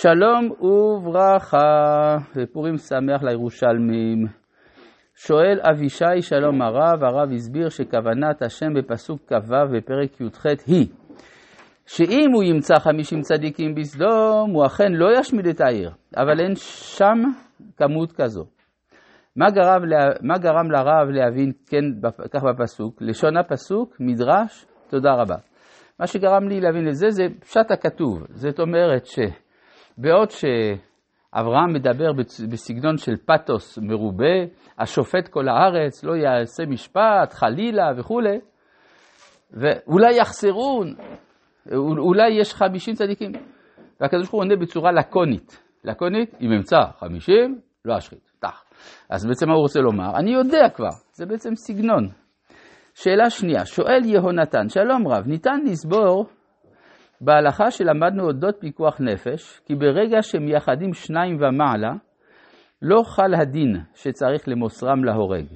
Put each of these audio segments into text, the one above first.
שלום וברכה, ופורים שמח לירושלמים. שואל אבישי שלום הרב, הרב הסביר שכוונת השם בפסוק כ"ו בפרק י"ח היא שאם הוא ימצא חמישים צדיקים בסדום, הוא אכן לא ישמיד את העיר, אבל אין שם כמות כזו. מה גרם, מה גרם לרב להבין כן כך בפסוק? לשון הפסוק, מדרש, תודה רבה. מה שגרם לי להבין לזה זה פשט הכתוב. זאת אומרת שבעוד שאברהם מדבר בסגנון של פתוס מרובה, השופט כל הארץ, לא יעשה משפט, חלילה וכולי, ואולי יחסרון, אולי יש חמישים צדיקים. והקדוש ברוך הוא עונה בצורה לקונית. לקונית, אם אמצא חמישים, לא אשחית. טח. אז בעצם מה הוא רוצה לומר? אני יודע כבר, זה בעצם סגנון. שאלה שנייה, שואל יהונתן, שלום רב, ניתן לסבור בהלכה שלמדנו אודות פיקוח נפש, כי ברגע שמייחדים שניים ומעלה, לא חל הדין שצריך למוסרם להורג.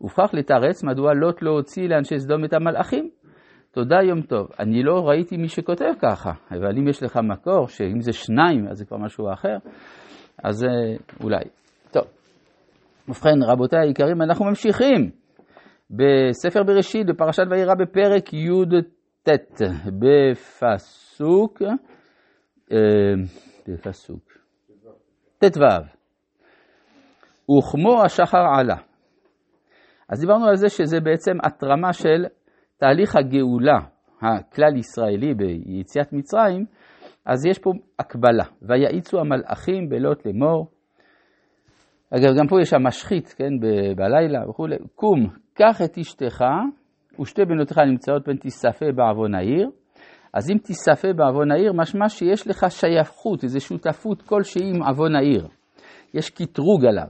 ובכך לתרץ מדוע לוט לא הוציא לאנשי סדום את המלאכים. תודה יום טוב. אני לא ראיתי מי שכותב ככה, אבל אם יש לך מקור, שאם זה שניים אז זה כבר משהו אחר, אז אולי. טוב. ובכן, רבותיי היקרים, אנחנו ממשיכים. בספר בראשית, בפרשת וירא בפרק י"ט, בפסוק, אה, בפסוק, ט"ו, וכמו השחר עלה. אז דיברנו על זה שזה בעצם התרמה של תהליך הגאולה הכלל ישראלי ביציאת מצרים, אז יש פה הקבלה, ויעיצו המלאכים בלוט לאמור. אגב, גם פה יש המשחית, כן, בלילה וכולי, קום, קח את אשתך ושתי בנותיך נמצאות בין תיספה בעוון העיר. אז אם תיספה בעוון העיר, משמע שיש לך שייכות, איזו שותפות כלשהי עם עוון העיר. יש קטרוג עליו.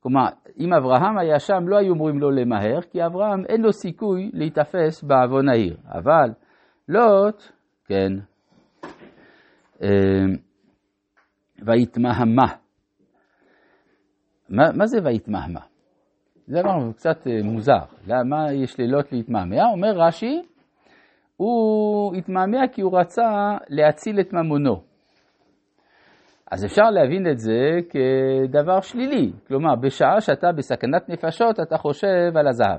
כלומר, אם אברהם היה שם, לא היו אומרים לו למהר, כי אברהם אין לו סיכוי להיתפס בעוון העיר. אבל לוט, כן, אה, ויתמהמה. מה, מה זה ויתמהמה? זה דבר קצת אה, מוזר. למה יש לילות להתמהמה? אומר רש"י, הוא התמהמה כי הוא רצה להציל את ממונו. אז אפשר להבין את זה כדבר שלילי. כלומר, בשעה שאתה בסכנת נפשות, אתה חושב על הזהב.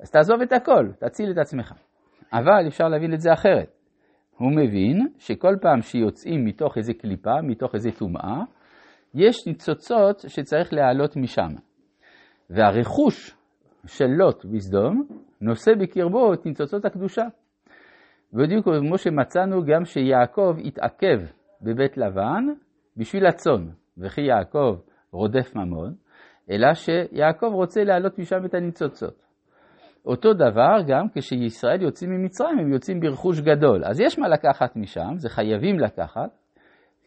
אז תעזוב את הכל, תציל את עצמך. אבל אפשר להבין את זה אחרת. הוא מבין שכל פעם שיוצאים מתוך איזה קליפה, מתוך איזה טומאה, יש ניצוצות שצריך להעלות משם. והרכוש של לוט בסדום נושא בקרבו את ניצוצות הקדושה. בדיוק כמו שמצאנו גם שיעקב התעכב בבית לבן בשביל הצאן, וכי יעקב רודף ממון, אלא שיעקב רוצה להעלות משם את הניצוצות. אותו דבר גם כשישראל יוצאים ממצרים, הם יוצאים ברכוש גדול. אז יש מה לקחת משם, זה חייבים לקחת,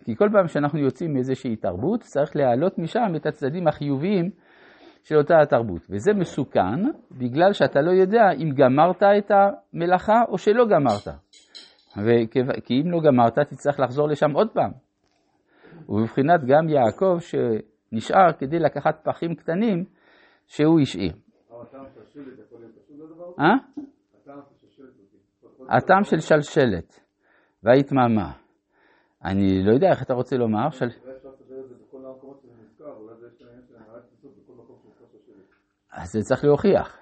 כי כל פעם שאנחנו יוצאים מאיזושהי תרבות, צריך להעלות משם את הצדדים החיוביים של אותה התרבות. וזה מסוכן, בגלל שאתה לא יודע אם גמרת את המלאכה או שלא גמרת. כי אם לא גמרת, תצטרך לחזור לשם עוד פעם. ובבחינת גם יעקב שנשאר כדי לקחת פחים קטנים שהוא השאיר. אה? הטעם של שלשלת וההתמהמה. אני לא יודע איך אתה רוצה לומר. של... אז זה צריך להוכיח.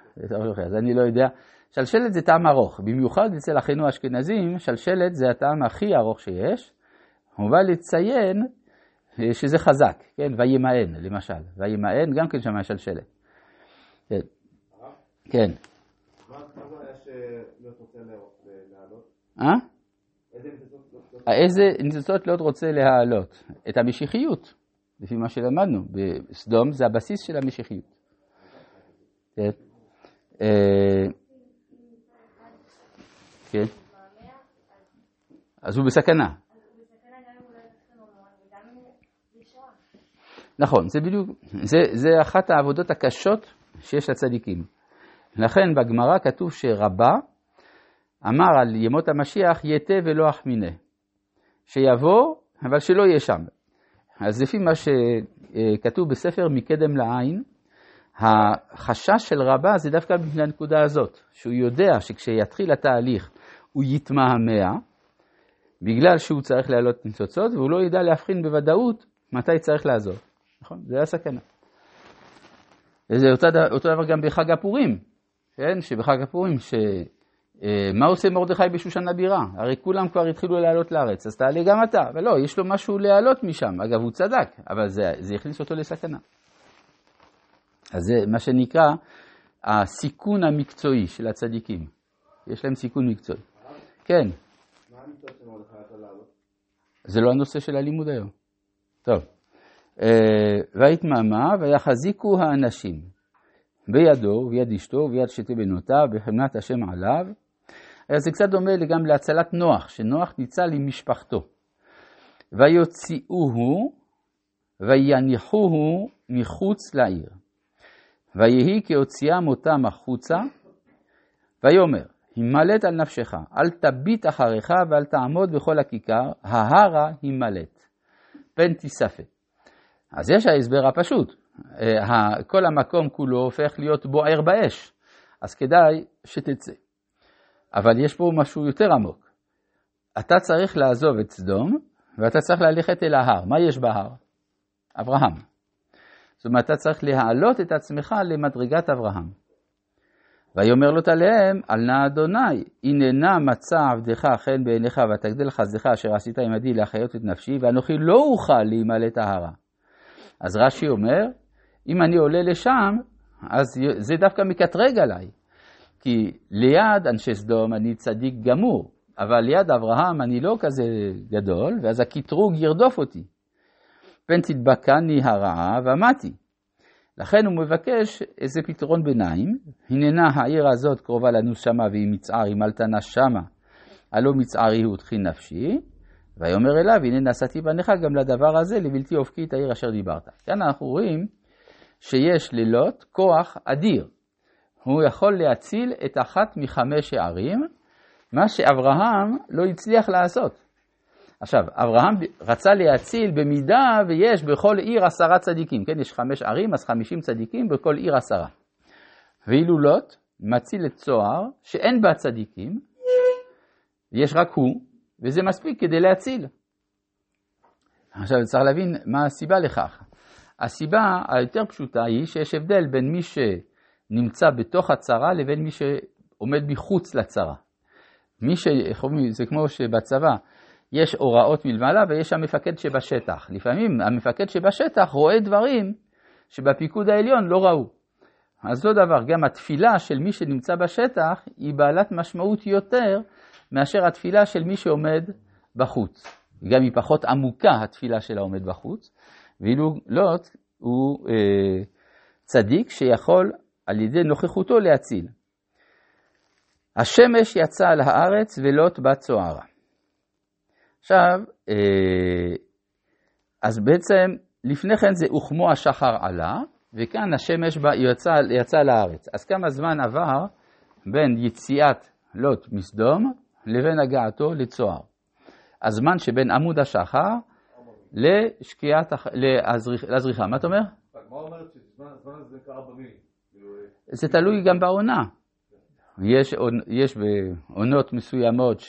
אז אני לא יודע. שלשלת זה טעם ארוך, במיוחד אצל אחינו האשכנזים, שלשלת זה הטעם הכי ארוך שיש. מובא לציין אה, שזה חזק, כן, וימאן למשל, וימאן גם כן שם שלשלת. כן. כן. אה? איזה ניצוצות לוט רוצה להעלות? את המשיחיות, לפי מה שלמדנו. בסדום זה הבסיס של המשיחיות. כן. אה, כן. אז הוא בסכנה. נכון, זה בדיוק, זה, זה אחת העבודות הקשות שיש לצדיקים. לכן בגמרא כתוב שרבה אמר על ימות המשיח יתה ולא אחמינה. שיבוא, אבל שלא יהיה שם. אז לפי מה שכתוב בספר מקדם לעין, החשש של רבה זה דווקא מפני הנקודה הזאת, שהוא יודע שכשיתחיל התהליך הוא יתמהמה, בגלל שהוא צריך להעלות ניצוצות, והוא לא ידע להבחין בוודאות מתי צריך לעזוב. נכון? זה הסכנה. וזה אותו, אותו דבר גם בחג הפורים, כן? שבחג הפורים, ש... אה, מה עושה מרדכי בשושן הבירה? הרי כולם כבר התחילו לעלות לארץ, אז תעלה גם אתה. אבל לא, יש לו משהו להעלות משם. אגב, הוא צדק, אבל זה, זה הכניס אותו לסכנה. אז זה מה שנקרא הסיכון המקצועי של הצדיקים. יש להם סיכון מקצועי. כן. זה לא הנושא של הלימוד היום. טוב. אה, ויתממה ויחזיקו האנשים בידו וביד אשתו וביד שתי בנותיו בחמנת השם עליו. אז זה קצת דומה גם להצלת נוח, שנוח ניצל עם משפחתו. ויוציאוהו ויניחוהו מחוץ לעיר. ויהי כהוציאם אותם החוצה, ויאמר, הימלט על נפשך, אל תביט אחריך ואל תעמוד בכל הכיכר, ההרה הימלט, פן תיספה. אז יש ההסבר הפשוט, אה, כל המקום כולו הופך להיות בוער באש, אז כדאי שתצא. אבל יש פה משהו יותר עמוק. אתה צריך לעזוב את סדום, ואתה צריך ללכת אל ההר. מה יש בהר? אברהם. זאת אומרת, אתה צריך להעלות את עצמך למדרגת אברהם. ויאמר לו תליהם, אל נא אדוני, הננה מצא עבדך חן בעיניך ותגדל חסדך אשר עשית עמדי להחיות את נפשי, ואנוכי לא אוכל להימלט ההרה. אז רש"י אומר, אם אני עולה לשם, אז זה דווקא מקטרג עליי. כי ליד אנשי סדום אני צדיק גמור, אבל ליד אברהם אני לא כזה גדול, ואז הקטרוג ירדוף אותי. פן תדבקני הרעה ומתי. לכן הוא מבקש איזה פתרון ביניים, הננה העיר הזאת קרובה לנו שמה והיא מצער, היא מלתנה שמה, הלא מצערי הוא תחין נפשי, ויאמר אליו, הנה נשאתי בניך גם לדבר הזה, לבלתי אופקי את העיר אשר דיברת. כאן אנחנו רואים שיש לילות כוח אדיר. הוא יכול להציל את אחת מחמש הערים, מה שאברהם לא הצליח לעשות. עכשיו, אברהם רצה להציל במידה ויש בכל עיר עשרה צדיקים, כן? יש חמש ערים, אז חמישים צדיקים, בכל עיר עשרה. ואילו לוט מציל את צוהר, שאין בה צדיקים, יש רק הוא, וזה מספיק כדי להציל. עכשיו צריך להבין מה הסיבה לכך. הסיבה היותר פשוטה היא שיש הבדל בין מי שנמצא בתוך הצרה לבין מי שעומד מחוץ לצרה. מי ש... זה כמו שבצבא יש הוראות מלמעלה ויש המפקד שבשטח. לפעמים המפקד שבשטח רואה דברים שבפיקוד העליון לא ראו. אז אותו דבר, גם התפילה של מי שנמצא בשטח היא בעלת משמעות יותר מאשר התפילה של מי שעומד בחוץ. גם היא פחות עמוקה התפילה של העומד בחוץ, ואילו לוט הוא אה, צדיק שיכול על ידי נוכחותו להציל. השמש יצאה על הארץ ולוט בת צוערה. עכשיו, אה, אז בעצם לפני כן זה וכמו השחר עלה, וכאן השמש יצא, יצא לארץ. אז כמה זמן עבר בין יציאת לוט מסדום לבין הגעתו לצוהר. הזמן שבין עמוד השחר לשקיעת, לזריחה. מה אתה אומר? זה תלוי גם בעונה. יש, יש בעונות מסוימות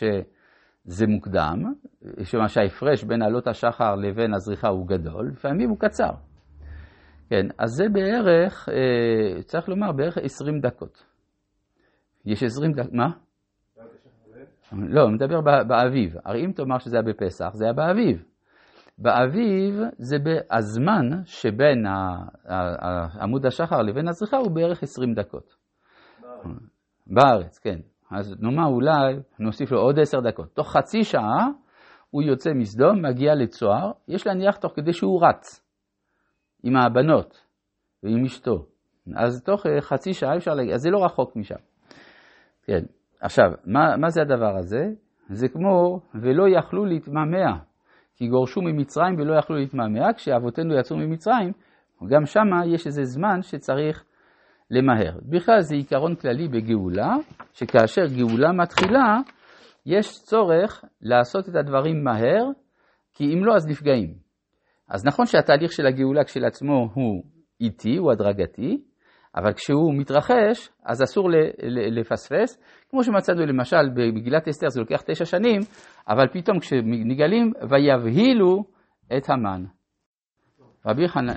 שזה מוקדם, שמה שההפרש בין עלות השחר לבין הזריחה הוא גדול, לפעמים הוא קצר. כן, אז זה בערך, אה, צריך לומר, בערך 20 דקות. יש 20 דקות, מה? לא, הוא מדבר באביב. הרי אם תאמר שזה היה בפסח, זה היה באביב. באביב זה הזמן שבין עמוד השחר לבין הזריחה הוא בערך 20 דקות. בארץ, כן. אז נאמר אולי נוסיף לו עוד 10 דקות. תוך חצי שעה הוא יוצא מסדום, מגיע לצוהר, יש להניח תוך כדי שהוא רץ עם הבנות ועם אשתו. אז תוך חצי שעה אפשר להגיע, אז זה לא רחוק משם. כן. עכשיו, מה, מה זה הדבר הזה? זה כמו, ולא יכלו להתמהמה, כי גורשו ממצרים ולא יכלו להתמהמה, כשאבותינו יצאו ממצרים, גם שם יש איזה זמן שצריך למהר. בכלל זה עיקרון כללי בגאולה, שכאשר גאולה מתחילה, יש צורך לעשות את הדברים מהר, כי אם לא אז נפגעים. אז נכון שהתהליך של הגאולה כשלעצמו הוא איטי, הוא הדרגתי, אבל כשהוא מתרחש, אז אסור לפספס, כמו שמצאנו למשל במגילת אסתר, זה לוקח תשע שנים, אבל פתאום כשנגלים, ויבהילו את המן. רבי חנן...